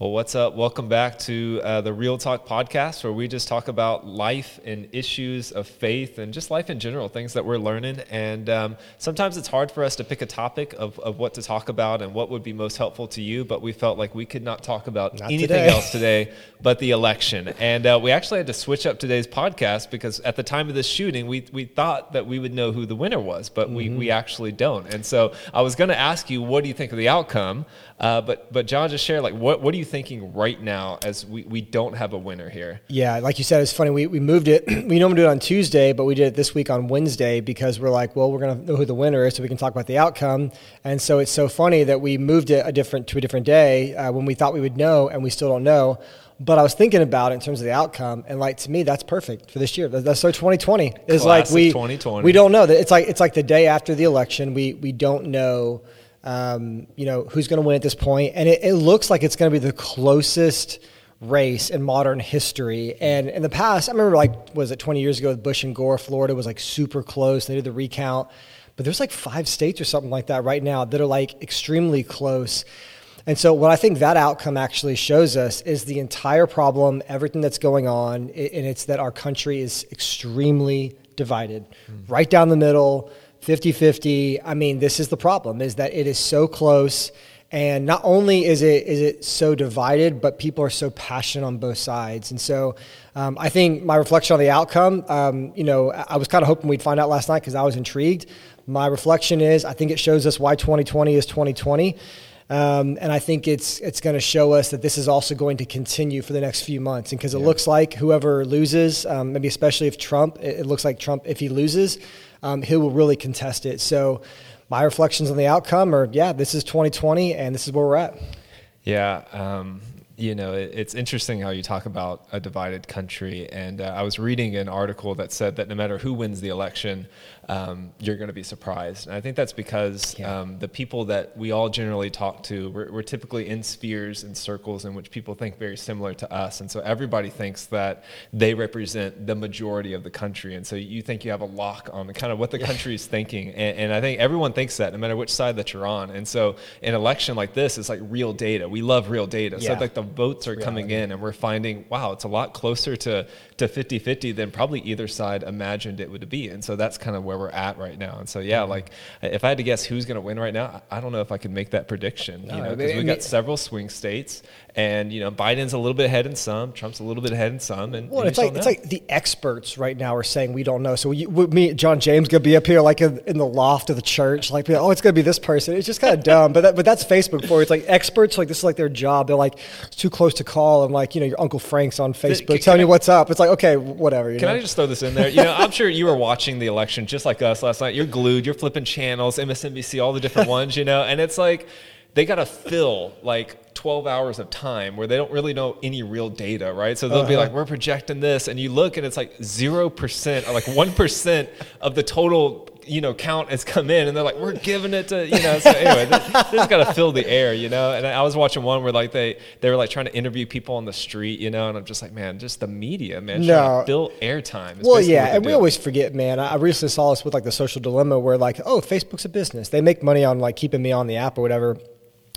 Well, what's up? Welcome back to uh, the Real Talk podcast, where we just talk about life and issues of faith and just life in general, things that we're learning. And um, sometimes it's hard for us to pick a topic of, of what to talk about and what would be most helpful to you, but we felt like we could not talk about not anything today. else today but the election. And uh, we actually had to switch up today's podcast because at the time of this shooting, we, we thought that we would know who the winner was, but mm-hmm. we, we actually don't. And so I was going to ask you, what do you think of the outcome? Uh, but but John, just share like what what are you thinking right now as we, we don't have a winner here? Yeah, like you said, it's funny. We, we moved it. we normally do it on Tuesday, but we did it this week on Wednesday because we're like, well, we're gonna know who the winner is, so we can talk about the outcome. And so it's so funny that we moved it a different to a different day uh, when we thought we would know, and we still don't know. But I was thinking about it in terms of the outcome, and like to me, that's perfect for this year. That's so 2020 is like we 2020. we don't know that it's like it's like the day after the election. We we don't know um, you know, who's going to win at this point. And it, it looks like it's going to be the closest race in modern history. And in the past, I remember like, was it 20 years ago with Bush and Gore, Florida was like super close. They did the recount. But there's like five states or something like that right now that are like extremely close. And so, what I think that outcome actually shows us is the entire problem, everything that's going on, and it's that our country is extremely divided, mm-hmm. right down the middle 50-50 i mean this is the problem is that it is so close and not only is it is it so divided but people are so passionate on both sides and so um, i think my reflection on the outcome um, you know i was kind of hoping we'd find out last night because i was intrigued my reflection is i think it shows us why 2020 is 2020 um, and I think it's it's going to show us that this is also going to continue for the next few months. And because it yeah. looks like whoever loses, um, maybe especially if Trump, it, it, looks like Trump, if he loses, um, he will really contest it. So my reflections on the outcome are, yeah, this is 2020 and this is where we're at. Yeah. Um, you know, it, it's interesting how you talk about a divided country. And uh, I was reading an article that said that no matter who wins the election, um, you're going to be surprised. And I think that's because yeah. um, the people that we all generally talk to, we're, we're, typically in spheres and circles in which people think very similar to us. And so everybody thinks that they represent the majority of the country. And so you think you have a lock on kind of what the yeah. country is thinking. And, and I think everyone thinks that no matter which side that you're on. And so an election like this is like real data. We love real data. Yeah. So like the votes are coming in and we're finding, wow, it's a lot closer to, to 50 50 than probably either side imagined it would be. And so that's kind of where we're at right now. And so, yeah, mm-hmm. like if I had to guess who's going to win right now, I don't know if I could make that prediction, no, you know, because we've got several swing states and, you know, Biden's a little bit ahead in some, Trump's a little bit ahead in some. And, well, and it's like, it's like the experts right now are saying we don't know. So we, me, John James, going to be up here like in, in, the loft of the church, like, oh, it's going to be this person. It's just kind of dumb. But that, but that's Facebook for. It's like experts, like this is like their job. They're like, it's too close to call. And like, you know, your Uncle Frank's on Facebook can, telling you what's up. It's like, okay, whatever. can know? I just throw this in there? You know, I'm sure you were watching the election just like us last night. You're glued, you're flipping channels, MSNBC, all the different ones, you know, and it's like, they got to fill like 12 hours of time where they don't really know any real data, right? So they'll uh-huh. be like, we're projecting this. And you look and it's like 0% or like 1% of the total, you know, count has come in. And they're like, we're giving it to, you know. So anyway, they, they just got to fill the air, you know. And I was watching one where like they, they were like trying to interview people on the street, you know. And I'm just like, man, just the media, man, no. fill airtime. Well, yeah. And we always forget, man. I recently saw this with like the social dilemma where like, oh, Facebook's a business. They make money on like keeping me on the app or whatever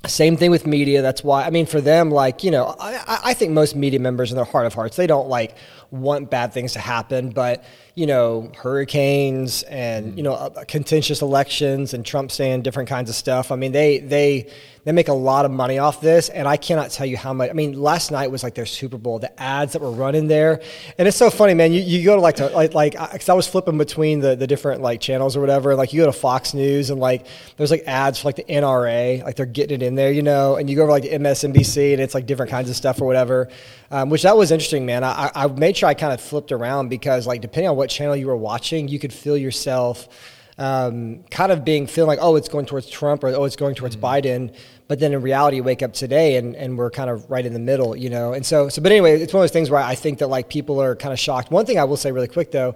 same thing with media. That's why, I mean, for them, like, you know, I, I think most media members in their heart of hearts, they don't like want bad things to happen, but you know, hurricanes and you know, uh, contentious elections and Trump saying different kinds of stuff. I mean, they they they make a lot of money off this, and I cannot tell you how much. I mean, last night was like their Super Bowl, the ads that were running there, and it's so funny, man. You, you go to like to like like because I was flipping between the the different like channels or whatever. Like you go to Fox News and like there's like ads for like the NRA, like they're getting it in there, you know, and you go over like the MSNBC and it's like different kinds of stuff or whatever, um, which that was interesting, man. I I made sure I kind of flipped around because like depending on what channel you were watching, you could feel yourself um, kind of being feeling like oh it's going towards Trump or oh it's going towards mm-hmm. Biden, but then in reality you wake up today and, and we're kind of right in the middle, you know. And so so but anyway, it's one of those things where I think that like people are kind of shocked. One thing I will say really quick though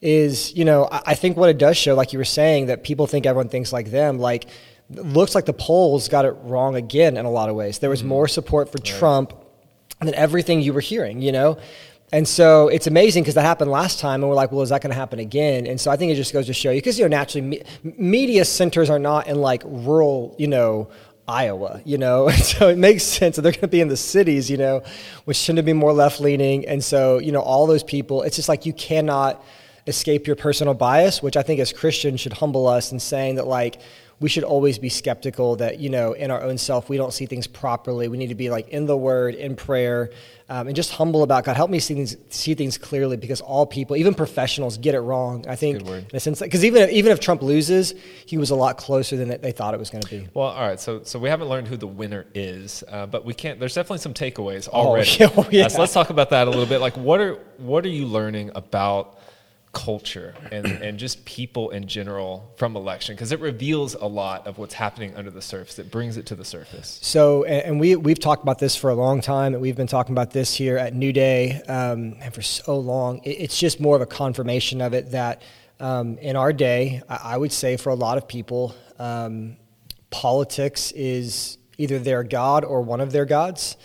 is you know I, I think what it does show, like you were saying, that people think everyone thinks like them, like looks like the polls got it wrong again in a lot of ways. There was mm-hmm. more support for right. Trump than everything you were hearing, you know? And so it's amazing because that happened last time, and we're like, well, is that going to happen again? And so I think it just goes to show you because you know naturally me- media centers are not in like rural, you know, Iowa, you know, so it makes sense that they're going to be in the cities, you know, which tend to be more left leaning. And so, you know, all those people, it's just like you cannot escape your personal bias, which I think as Christians should humble us in saying that, like, we should always be skeptical that, you know, in our own self, we don't see things properly. We need to be like in the word, in prayer, um, and just humble about God. Help me see things, see things clearly because all people, even professionals, get it wrong. I think, in a sense, because even, if, even if Trump loses, he was a lot closer than they thought it was going to be. Well, all right. So, so we haven't learned who the winner is, uh, but we can't, there's definitely some takeaways oh, already. Oh, yeah. uh, so let's talk about that a little bit. Like, what are, what are you learning about culture and, and just people in general from election because it reveals a lot of what's happening under the surface. It brings it to the surface. So and we, we've talked about this for a long time and we've been talking about this here at new day um, and for so long. It, it's just more of a confirmation of it that um, in our day i would say for a lot of people um, politics is either their god or one of their gods.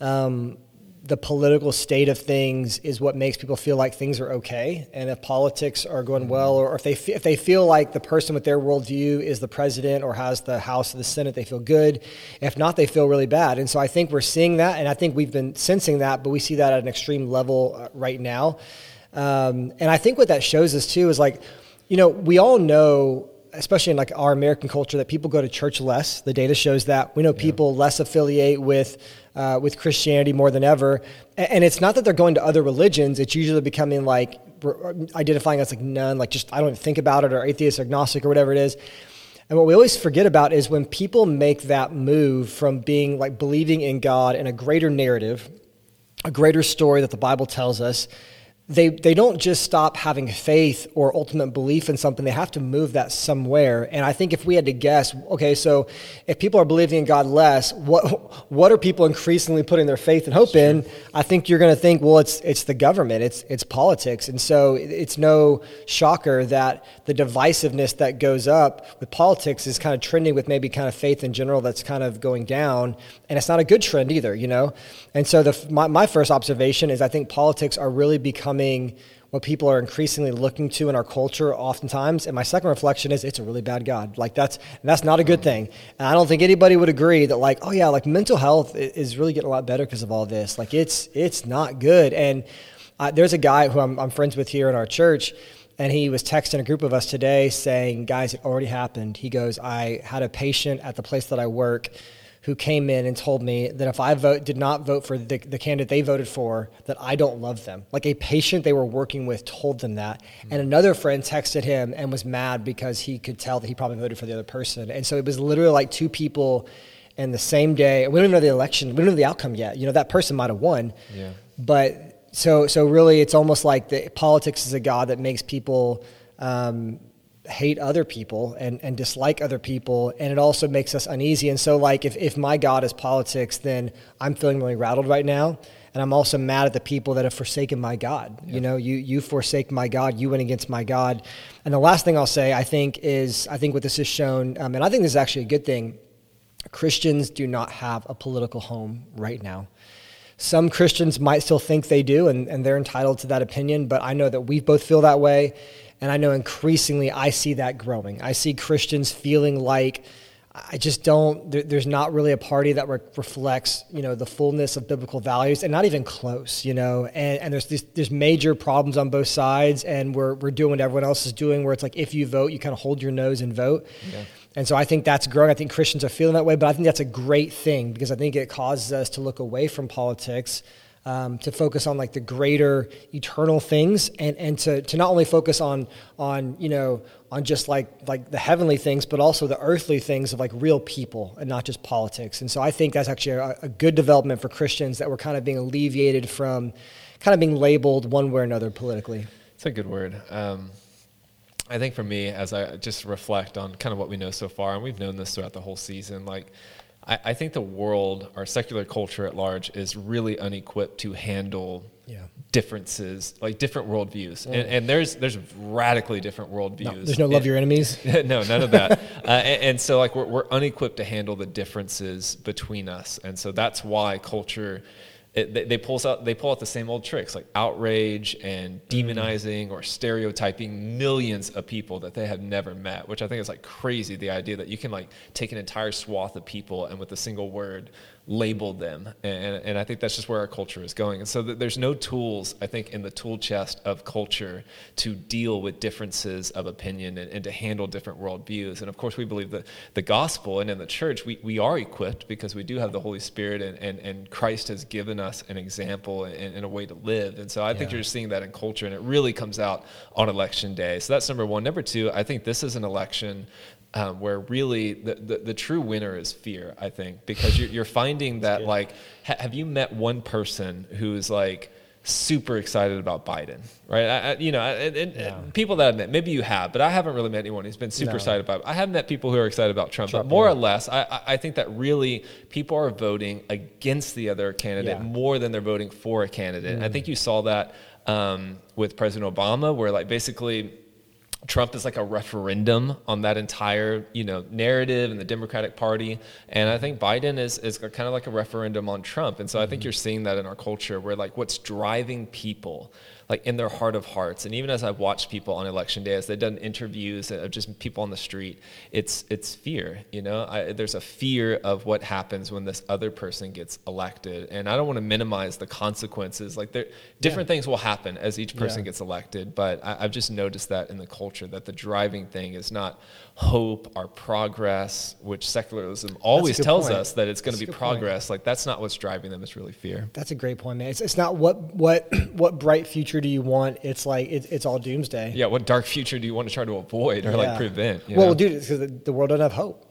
Um, the political state of things is what makes people feel like things are okay. And if politics are going well, or if they, if they feel like the person with their worldview is the president or has the House or the Senate, they feel good. If not, they feel really bad. And so I think we're seeing that, and I think we've been sensing that, but we see that at an extreme level uh, right now. Um, and I think what that shows us too is like, you know, we all know especially in like our American culture, that people go to church less. The data shows that. We know yeah. people less affiliate with uh, with Christianity more than ever. And it's not that they're going to other religions, it's usually becoming like identifying as like none, like just I don't even think about it, or atheist, or agnostic, or whatever it is. And what we always forget about is when people make that move from being like believing in God and a greater narrative, a greater story that the Bible tells us, they, they don't just stop having faith or ultimate belief in something, they have to move that somewhere. And I think if we had to guess, okay, so if people are believing in God less, what, what are people increasingly putting their faith and hope sure. in? I think you're going to think, well, it's, it's the government, it's, it's politics. And so it's no shocker that the divisiveness that goes up with politics is kind of trending with maybe kind of faith in general that's kind of going down. And it's not a good trend either, you know? And so the, my, my first observation is I think politics are really becoming becoming what people are increasingly looking to in our culture oftentimes. And my second reflection is it's a really bad God. Like that's that's not a good thing. And I don't think anybody would agree that like, oh yeah, like mental health is really getting a lot better because of all this. Like it's it's not good. And there's a guy who I'm, I'm friends with here in our church and he was texting a group of us today saying, guys, it already happened. He goes, I had a patient at the place that I work who came in and told me that if I vote, did not vote for the, the candidate they voted for, that I don't love them. Like a patient they were working with told them that. Mm-hmm. And another friend texted him and was mad because he could tell that he probably voted for the other person. And so it was literally like two people in the same day. We don't even know the election. We don't know the outcome yet. You know, that person might have won. Yeah. But so, so really, it's almost like the politics is a God that makes people um, hate other people and, and dislike other people and it also makes us uneasy and so like if, if my god is politics then i'm feeling really rattled right now and i'm also mad at the people that have forsaken my god yeah. you know you you forsake my god you went against my god and the last thing i'll say i think is i think what this has shown um, and i think this is actually a good thing christians do not have a political home right now some Christians might still think they do, and, and they're entitled to that opinion, but I know that we both feel that way. And I know increasingly I see that growing. I see Christians feeling like I just don't, there, there's not really a party that re- reflects, you know, the fullness of biblical values and not even close, you know, and, and there's, this, there's major problems on both sides and we're, we're doing what everyone else is doing where it's like, if you vote, you kind of hold your nose and vote. Yeah. And so I think that's growing. I think Christians are feeling that way, but I think that's a great thing because I think it causes us to look away from politics um, to focus on like the greater eternal things and, and to, to not only focus on on you know on just like like the heavenly things but also the earthly things of like real people and not just politics. And so i think that's actually a, a good development for christians that we're kind of being alleviated from kind of being labeled one way or another politically. It's a good word. Um, i think for me as i just reflect on kind of what we know so far and we've known this throughout the whole season like I, I think the world, our secular culture at large, is really unequipped to handle yeah. differences, like different worldviews. And, and, there's there's radically different worldviews. No, there's no love your enemies. no, none of that. uh, and, and, so like we're, we're unequipped to handle the differences between us, and so that's why culture it, they, they, pull out, they pull out the same old tricks like outrage and mm-hmm. demonizing or stereotyping millions of people that they have never met, which I think is like crazy. The idea that you can like take an entire swath of people and with a single word labeled them. And, and I think that's just where our culture is going. And so there's no tools, I think, in the tool chest of culture to deal with differences of opinion and, and to handle different worldviews. And of course, we believe that the gospel and in the church, we, we are equipped because we do have the Holy Spirit and, and, and Christ has given us an example and, and a way to live. And so I think you're seeing that in culture and it really comes out on election day. So that's number one. Number two, I think this is an election um, where really the, the, the, true winner is fear, I think, because you're, you're finding that, like, ha- have you met one person who's like super excited about Biden, right? I, I, you know, and, and, yeah. people that I've met, maybe you have, but I haven't really met anyone who's been super no. excited about. I haven't met people who are excited about Trump, Trump but more yeah. or less, I, I think that really people are voting against the other candidate yeah. more than they're voting for a candidate. Mm. I think you saw that um, with President Obama, where like basically Trump is like a referendum on that entire, you know, narrative and the Democratic Party. And I think Biden is, is kind of like a referendum on Trump. And so I think mm-hmm. you're seeing that in our culture where like what's driving people like in their heart of hearts. And even as I've watched people on election day, as they've done interviews of just people on the street, it's it's fear. You know, I, there's a fear of what happens when this other person gets elected, and I don't want to minimize the consequences. Like there, different yeah. things will happen as each person yeah. gets elected, but I, I've just noticed that in the culture that the driving thing is not hope, or progress, which secularism always tells point. us that it's going to be progress. Point. Like that's not what's driving them. It's really fear. That's a great point, man. It's, it's not what what what bright future do you want. It's like it, it's all doomsday. Yeah. What dark future do you want to try to avoid or yeah. like prevent? well, know? dude, because the, the world doesn't have hope.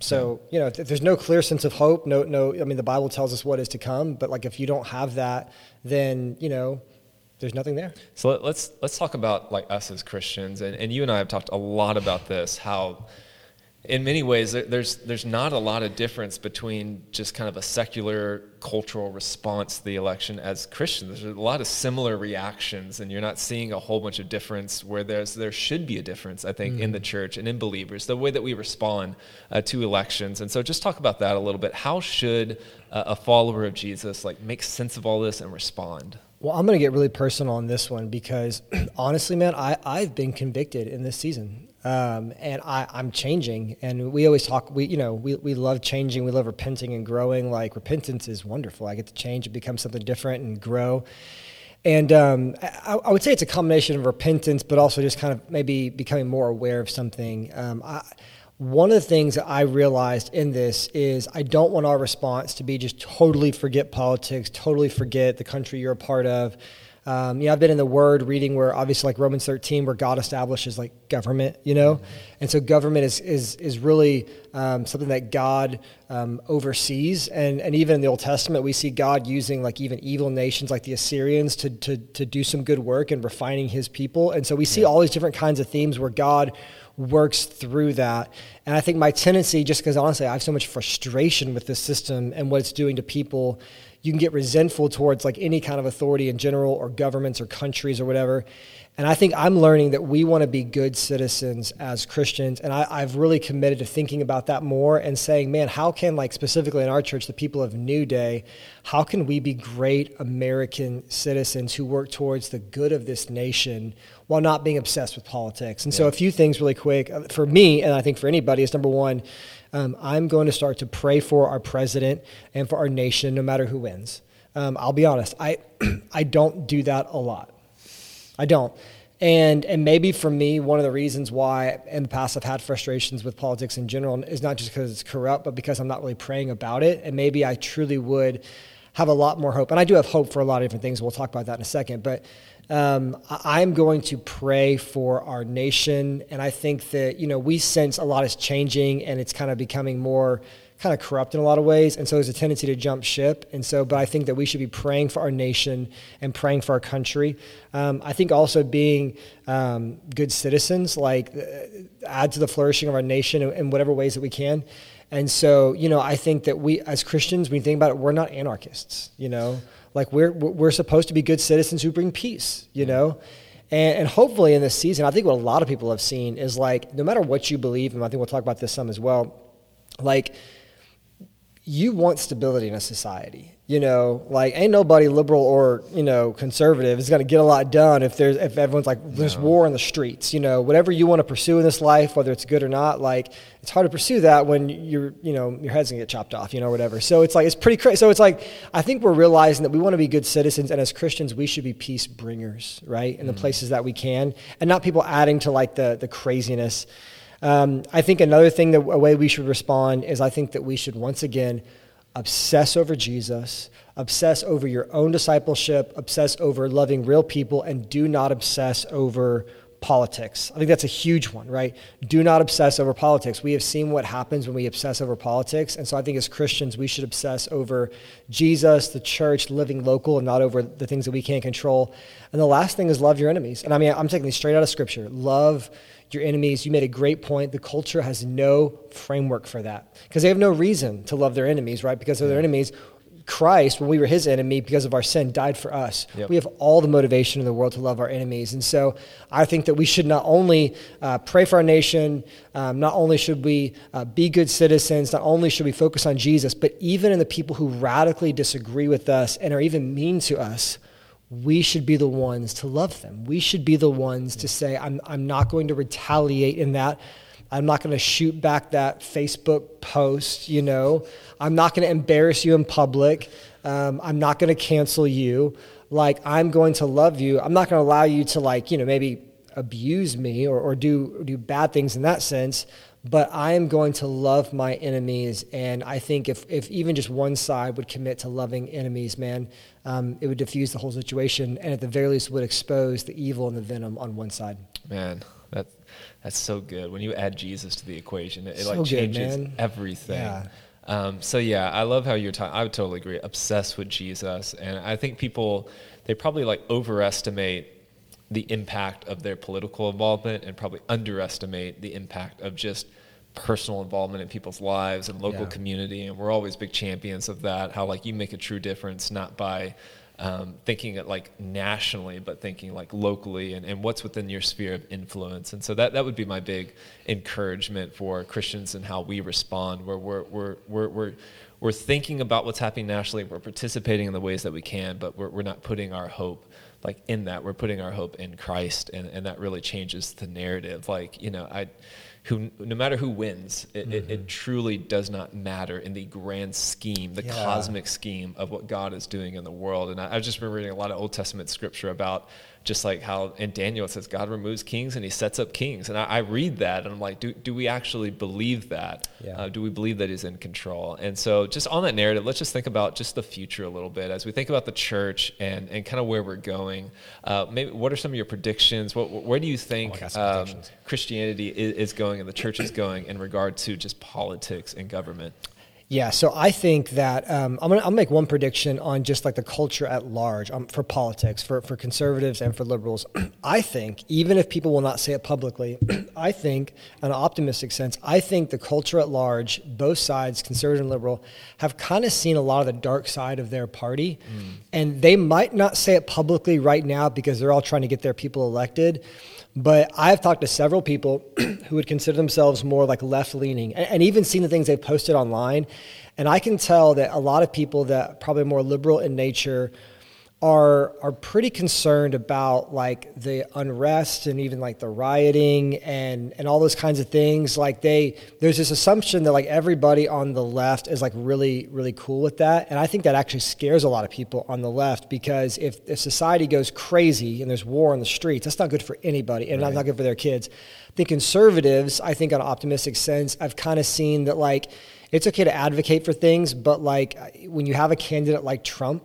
So you know, if there's no clear sense of hope, no, no. I mean, the Bible tells us what is to come, but like if you don't have that, then you know there's nothing there. So let, us let's talk about like us as Christians, and, and you and I have talked a lot about this. How, in many ways, there's there's not a lot of difference between just kind of a secular cultural response to the election as Christians. There's a lot of similar reactions, and you're not seeing a whole bunch of difference where there's there should be a difference. I think mm. in the mm. church and in believers, the way that we respond uh, to elections. And so, just talk about that a little bit. How should uh, a follower of Jesus like make sense of all this and respond? Well, I'm going to get really personal on this one because honestly, man, I, I've been convicted in this season. Um, and I, I'm changing. And we always talk, we, you know, we, we love changing, we love repenting and growing. Like repentance is wonderful. I get to change and become something different and grow. And um, I, I, would say it's a combination of repentance, but also just kind of maybe becoming more aware of something. Um, I, one of the things that I realized in this is I don't want our response to be just totally forget politics, totally forget the country you're a part of. Um, you know, I've been in the Word reading where obviously like Romans 13, where God establishes like government, you know, mm-hmm. and so government is is is really um, something that God um, oversees, and and even in the Old Testament, we see God using like even evil nations like the Assyrians to to to do some good work and refining His people, and so we see yeah. all these different kinds of themes where God works through that. And I think my tendency, just because honestly I have so much frustration with this system and what it's doing to people, you can get resentful towards like any kind of authority in general or governments or countries or whatever. And I think I'm learning that we want to be good citizens as Christians. And I, have really committed to thinking about that more and saying, man, how can, like, specifically in our church, the people of New Day, how can we be great American citizens who work towards the good of this nation while not being obsessed with politics? And yeah. so, a few things really quick uh, for me, and I think for anybody, is number one, um, I'm going to start to pray for our president and for our nation, no matter who wins. Um, I'll be honest, I, I don't do that a lot. I don't. And and maybe for me, one of the reasons why in the past I've had frustrations with politics in general is not just because it's corrupt, but because I'm not really praying about it. And maybe I truly would have a lot more hope. And I do have hope for a lot of different things. We'll talk about that in a second. But um, I'm going to pray for our nation. And I think that, you know, we sense a lot is changing and it's kind of becoming more kind of corrupt in a lot of ways, and so there's a tendency to jump ship. And so, but I think that we should be praying for our nation and praying for our country. Um, I think also being um, good citizens, like uh, add to the flourishing of our nation in, in whatever ways that we can. And so, you know, I think that we as Christians, when you think about it, we're not anarchists. You know, like we're we're supposed to be good citizens who bring peace. You know. And, and, hopefully in this season, I think what a lot of people have seen is like, no matter what you believe, and I think we'll talk about this some as well, like you want stability in a society. You know, like ain't nobody liberal or you know conservative is going to get a lot done if there's if everyone's like there's no. war in the streets. You know, whatever you want to pursue in this life, whether it's good or not, like it's hard to pursue that when you're you know your head's gonna get chopped off. You know, whatever. So it's like it's pretty crazy. So it's like I think we're realizing that we want to be good citizens, and as Christians, we should be peace bringers, right, in the mm. places that we can, and not people adding to like the the craziness. Um, I think another thing that a way we should respond is I think that we should once again obsess over Jesus, obsess over your own discipleship, obsess over loving real people, and do not obsess over politics. I think that's a huge one, right? Do not obsess over politics. We have seen what happens when we obsess over politics. And so I think as Christians, we should obsess over Jesus, the church, living local, and not over the things that we can't control. And the last thing is love your enemies. And I mean, I'm taking these straight out of scripture. Love your enemies. You made a great point. The culture has no framework for that because they have no reason to love their enemies, right? Because of their enemies. Christ, when we were his enemy because of our sin, died for us. Yep. We have all the motivation in the world to love our enemies. And so I think that we should not only uh, pray for our nation, um, not only should we uh, be good citizens, not only should we focus on Jesus, but even in the people who radically disagree with us and are even mean to us, we should be the ones to love them. We should be the ones to say, I'm, I'm not going to retaliate in that. I'm not going to shoot back that Facebook post, you know. I'm not going to embarrass you in public. Um, I'm not going to cancel you. Like, I'm going to love you. I'm not going to allow you to, like, you know, maybe abuse me or, or do, do bad things in that sense but I am going to love my enemies. And I think if, if even just one side would commit to loving enemies, man, um, it would diffuse the whole situation and at the very least would expose the evil and the venom on one side. Man, that, that's so good. When you add Jesus to the equation, it, it so like changes good, everything. Yeah. Um, so yeah, I love how you're talking. I would totally agree. Obsessed with Jesus, and I think people they probably like overestimate the impact of their political involvement and probably underestimate the impact of just personal involvement in people's lives and local yeah. community and we're always big champions of that how like you make a true difference not by um, thinking it like nationally but thinking like locally and, and what's within your sphere of influence and so that, that would be my big encouragement for christians and how we respond where we're, we're, we're, we're, we're thinking about what's happening nationally we're participating in the ways that we can but we're, we're not putting our hope like in that we're putting our hope in Christ and, and that really changes the narrative. Like, you know, I who no matter who wins, it, mm-hmm. it, it, mm-hmm. truly does not matter in the grand scheme, the yeah. cosmic scheme of what God is doing in the world. And I've just been reading a lot of Old Testament scripture about just like how in Daniel it says God removes kings and he sets up kings. And I, I read that and I'm like, do, do we actually believe that? Yeah. Uh, do we believe that he's in control? And so just on that narrative, let's just think about just the future a little bit as we think about the church and, and kind of where we're going. Uh, maybe what are some of your predictions? What, where do you think oh, um, Christianity is, is going and the church is going in regard to just politics and government? Yeah, so I think that um, I'm gonna I'll make one prediction on just like the culture at large um, for politics, for, for conservatives and for liberals. I think, even if people will not say it publicly, I think, in an optimistic sense, I think the culture at large, both sides, conservative and liberal, have kind of seen a lot of the dark side of their party. Mm. And they might not say it publicly right now because they're all trying to get their people elected. But I've talked to several people who would consider themselves more like left leaning and, and, even seen the things they've posted online. And I can tell that a lot of people that probably more liberal in nature are are pretty concerned about like the unrest and even like the rioting and and all those kinds of things. Like they there's this assumption that like everybody on the left is like really really cool with that. And i think that actually scares a lot of people on the left because if, if society goes crazy and there's war on the streets that's not good for anybody and right. not good for their kids. The conservatives i think on an optimistic sense i've kind of seen that like it's okay to advocate for things but like when you have a candidate like trump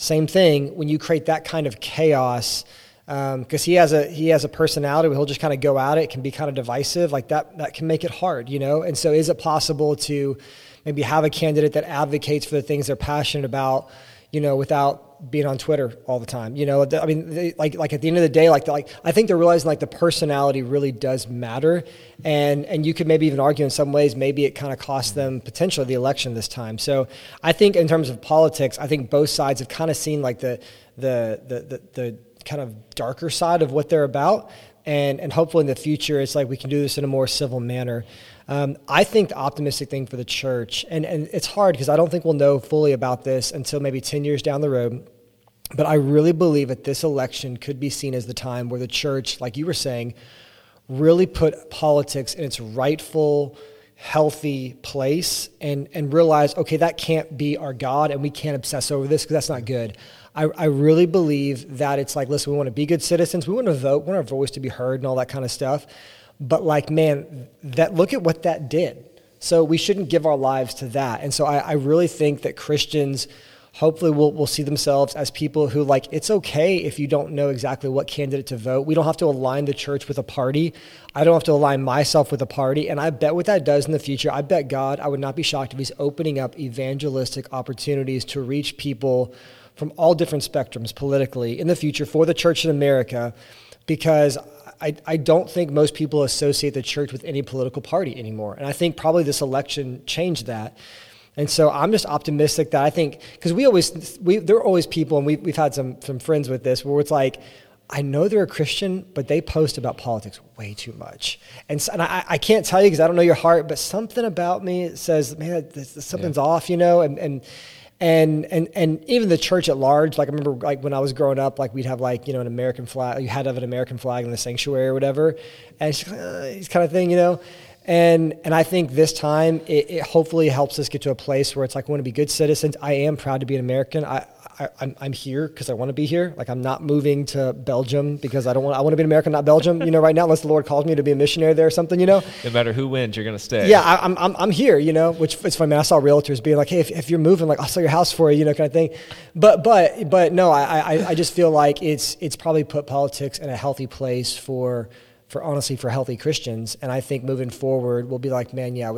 same thing when you create that kind of chaos because um, he has a he has a personality where he'll just kind of go at it. it can be kind of divisive like that that can make it hard you know and so is it possible to maybe have a candidate that advocates for the things they're passionate about you know without being on Twitter all the time. You know, I mean, they, like like at the end of the day, like like I think they're realizing like the personality really does matter, and and you could maybe even argue in some ways maybe it kind of cost them potentially the election this time. So I think in terms of politics, I think both sides have kind of seen like the the the, the, the kind of darker side of what they're about, and and hopefully in the future it's like we can do this in a more civil manner. Um, I think the optimistic thing for the church, and, and it's hard because I don't think we'll know fully about this until maybe 10 years down the road. But I really believe that this election could be seen as the time where the church, like you were saying, really put politics in its rightful, healthy place and, and realize, okay, that can't be our God and we can't obsess over this because that's not good. I, I really believe that it's like, listen, we want to be good citizens. We want to vote. We want our voice to be heard and all that kind of stuff. But like, man, that look at what that did. So we shouldn't give our lives to that. And so I, I really think that Christians – hopefully will will see themselves as people who like it's okay if you don't know exactly what candidate to vote. We don't have to align the church with a party. I don't have to align myself with a party. And I bet what that does in the future, I bet God, I would not be shocked if he's opening up evangelistic opportunities to reach people from all different spectrums politically in the future for the church in America because I, I don't think most people associate the church with any political party anymore. And I think probably this election changed that. And so I'm just optimistic that I think because we always we there are always people and we we've had some some friends with this where it's like I know they're a Christian, but they post about politics way too much. And, so, and I, I, can't tell you because I don't know your heart, but something about me says, man, this, this, something's yeah. off, you know? And, and, and, and, and even the church at large, like I remember like when I was growing up, like we'd have like, you know, an American flag, you had to have an American flag in the sanctuary or whatever. And it's, uh, kind of thing, you know? And, and I think this time it, it, hopefully helps us get to a place where it's like, we want to be good citizens. I am proud to be an American. I, I, I'm, I'm here because I want to be here. Like I'm not moving to Belgium because I don't want, I want to be an American, not Belgium, you know, right now, unless the Lord calls me to be a missionary there or something, you know? No matter who wins, you're going to stay. Yeah, I, am I'm, I'm here, you know, which it's funny. Man, I saw realtors being like, hey, if, if you're moving, like I'll sell your house for you, you know, kind of thing. But, but, but no, I, I, I just feel like it's, it's probably put politics in a healthy place for, for honestly for healthy Christians. And I think moving forward, we'll be like, man, yeah,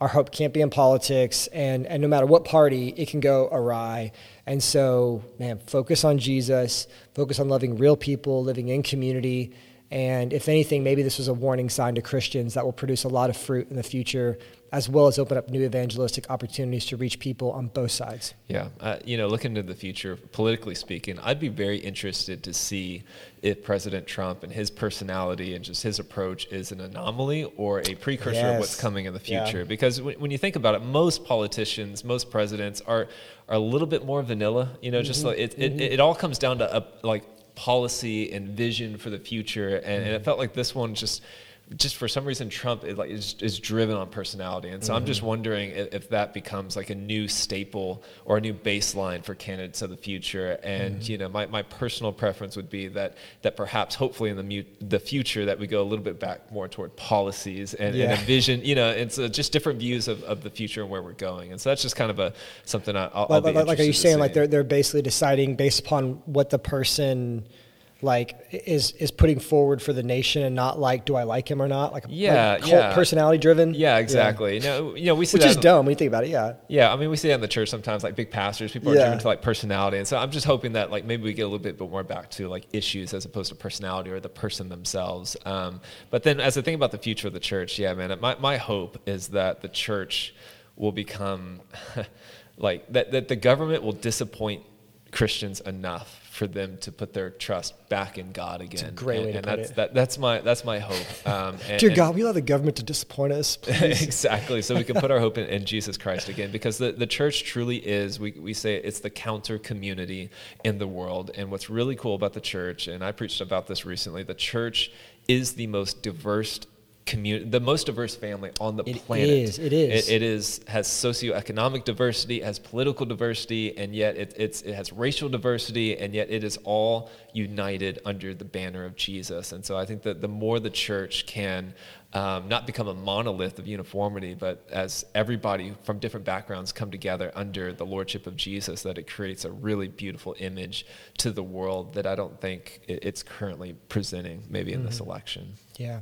our hope can't be in politics, and and no matter what party, it can go awry. And so, man, focus on Jesus, focus on loving real people, living in community. And if anything, maybe this was a warning sign to Christians that will produce a lot of fruit in the future as well as open up new evangelistic opportunities to reach people on both sides. Yeah, uh, you know, looking to the future, politically speaking, I'd be very interested to see if President Trump and his personality and just his approach is an anomaly or a precursor yes. of what's coming in the future. Yeah. Because w- when you think about it, most politicians, most presidents are are a little bit more vanilla. You know, mm-hmm. just like it, mm-hmm. it, it all comes down to a, like policy and vision for the future, and, and it felt like this one just just for some reason Trump is like is, is driven on personality, and so mm-hmm. I'm just mm-hmm. wondering if, if, that becomes like a new staple or a new baseline for candidates of the future. And mm-hmm. you know, my, my personal preference would be that that perhaps hopefully in the mute, the future that we go a little bit back more toward policies and, yeah. and a vision. You know, it's just different views of, of the future and where we're going. And so that's just kind of a something I, will like, like, are you saying like they're they're basically deciding based upon what the person like is is putting forward for the nation and not like do I like him or not? Like yeah like yeah. personality driven? Yeah exactly. Yeah. No, you know we see which is dumb when you think about it yeah. Yeah I mean we see that in the church sometimes like big pastors people are yeah. driven to like personality. And so I'm just hoping that like maybe we get a little bit more back to like issues as opposed to personality or the person themselves. Um, but then as I think about the future of the church yeah man my my hope is that the church will become like that that the government will disappoint Christians enough for them to put their trust back in God again. That's a great and, way to and put that's, it. That, that's my that's my hope. Um, and, Dear God, we allow the government to disappoint us. exactly, so we can put our hope in, in, Jesus Christ again, because the, the church truly is. We we say it's the counter community in the world, and what's really cool about the church, and I preached about this recently, the church is the most diverse community, the most diverse family on the it planet. It is. It is. It, it is has socioeconomic diversity, has political diversity, and yet it, it's it has racial diversity, and yet it is all united under the banner of Jesus. And so I think that the more the church can um, not become a monolith of uniformity, but as everybody from different backgrounds come together under the lordship of Jesus, that it creates a really beautiful image to the world that I don't think it's currently presenting, maybe in mm-hmm. this election. Yeah.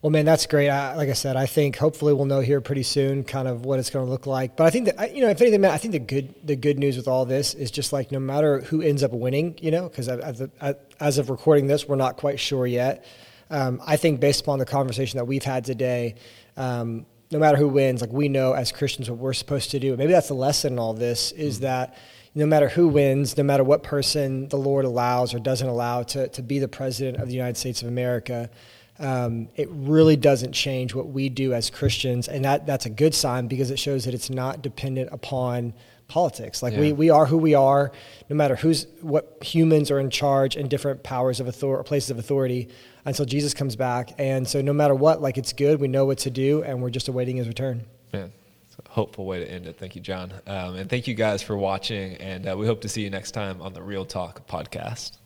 Well, man, that's great. I, like I said, I think hopefully we'll know here pretty soon, kind of what it's going to look like. But I think that you know, if anything, man, I think the good the good news with all this is just like no matter who ends up winning, you know, because as of recording this, we're not quite sure yet. Um, I think based upon the conversation that we've had today, um, no matter who wins, like we know as Christians what we're supposed to do. Maybe that's the lesson in all this is mm-hmm. that no matter who wins, no matter what person the Lord allows or doesn't allow to, to be the president of the United States of America, um, it really doesn't change what we do as Christians, and that that's a good sign because it shows that it's not dependent upon politics. Like Yeah. we, we are who we are, no matter who's what humans are in charge in different powers of authority or places of authority until Jesus comes back. And so no matter what, like it's good. We know what to do, and we're just awaiting His return. Man, it's a hopeful way to end it. Thank you, John. Um, and thank you guys for watching. And uh, we hope to see you next time on the Real Talk podcast.